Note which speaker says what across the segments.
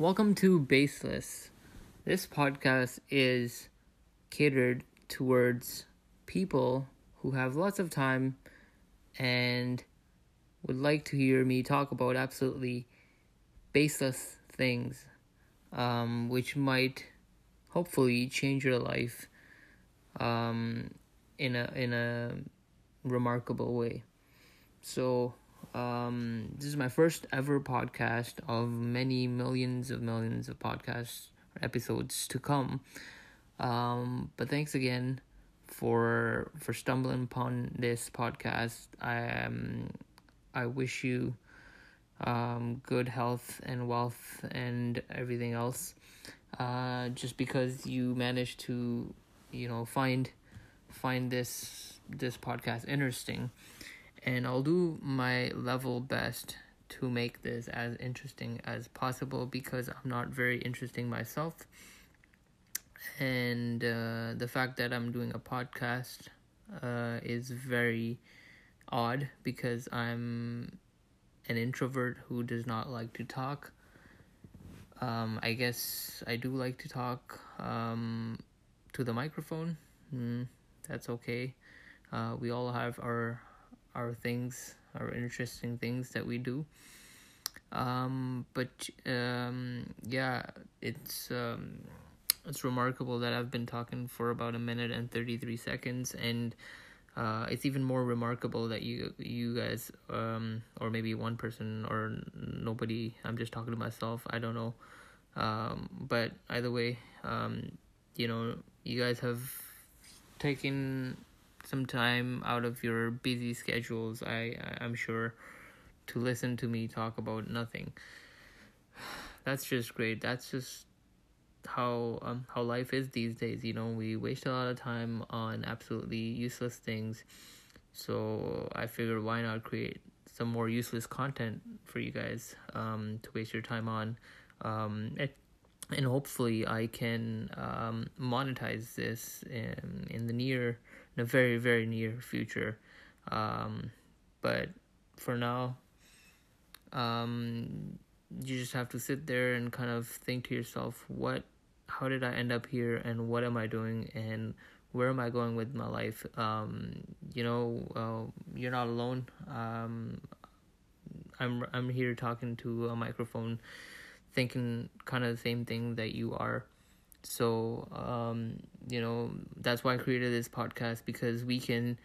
Speaker 1: Welcome to Baseless. This podcast is catered towards people who have lots of time and would like to hear me talk about absolutely baseless things, um, which might hopefully change your life um, in a in a remarkable way. So um, this is my first ever podcast of many millions of millions of podcasts episodes to come. Um, but thanks again for for stumbling upon this podcast. I um, I wish you um, good health and wealth and everything else. Uh, just because you managed to, you know, find find this this podcast interesting and I'll do my level best to make this as interesting as possible because I'm not very interesting myself. And uh, the fact that I'm doing a podcast uh, is very odd because I'm an introvert who does not like to talk. Um, I guess I do like to talk um, to the microphone. Mm, that's okay. Uh, we all have our our things, our interesting things that we do. Um, but um, yeah, it's um, it's remarkable that I've been talking for about a minute and thirty three seconds, and uh, it's even more remarkable that you you guys um, or maybe one person or nobody. I'm just talking to myself. I don't know. Um, but either way, um, you know, you guys have taken some time out of your busy schedules, I I'm sure, to listen to me talk about nothing. That's just great. That's just how um how life is these days. You know, we waste a lot of time on absolutely useless things. So I figured why not create some more useless content for you guys um to waste your time on. Um it, and hopefully I can um monetize this in in the near in a very very near future. Um, but for now um, you just have to sit there and kind of think to yourself what how did i end up here and what am i doing and where am i going with my life? Um, you know uh, you're not alone. Um, i'm i'm here talking to a microphone thinking kind of the same thing that you are so, um, you know, that's why I created this podcast because we can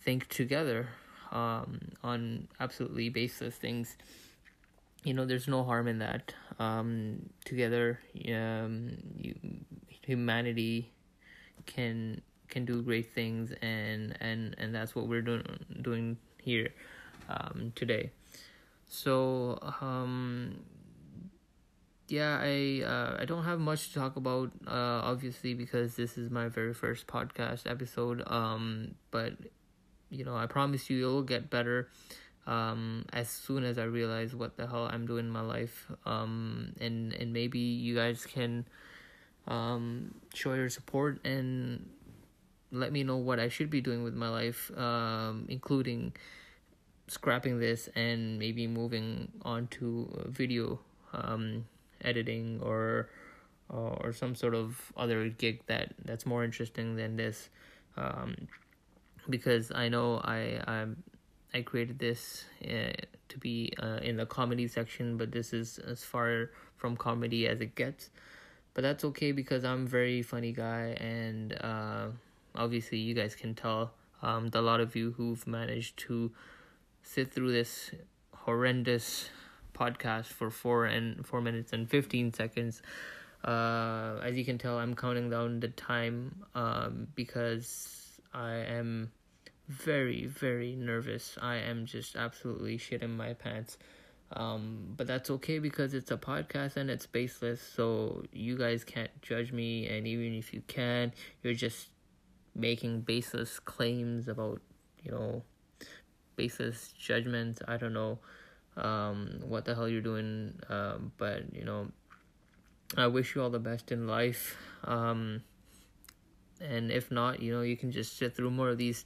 Speaker 1: think together um, on absolutely baseless things. You know, there's no harm in that. Um, together, um, you, humanity can can do great things, and and and that's what we're doing doing here um, today. So, um, yeah, I uh, I don't have much to talk about, uh, obviously because this is my very first podcast episode. Um, but you know, I promise you, it'll get better. Um, as soon as I realize what the hell I'm doing in my life. Um, and and maybe you guys can, um, show your support and let me know what I should be doing with my life. Um, including scrapping this and maybe moving on to video. Um editing or uh, or some sort of other gig that that's more interesting than this. Um, because I know I i I created this uh, to be uh, in the comedy section but this is as far from comedy as it gets. But that's okay because I'm a very funny guy and uh, obviously you guys can tell um, the, lot of you who've managed to sit through this horrendous podcast for four and four minutes and 15 seconds. Uh, as you can tell, I'm counting down the time um, because I am very, very nervous. I am just absolutely shitting my pants. Um, but that's okay because it's a podcast and it's baseless, so you guys can't judge me. And even if you can, you're just making baseless claims about, you know, baseless judgments. I don't know um, what the hell you're doing. Um, but you know, I wish you all the best in life. Um, and if not, you know, you can just sit through more of these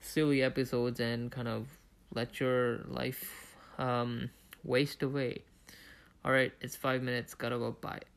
Speaker 1: silly episodes and kind of let your life um, waste away. All right, it's five minutes. Gotta go. Bye.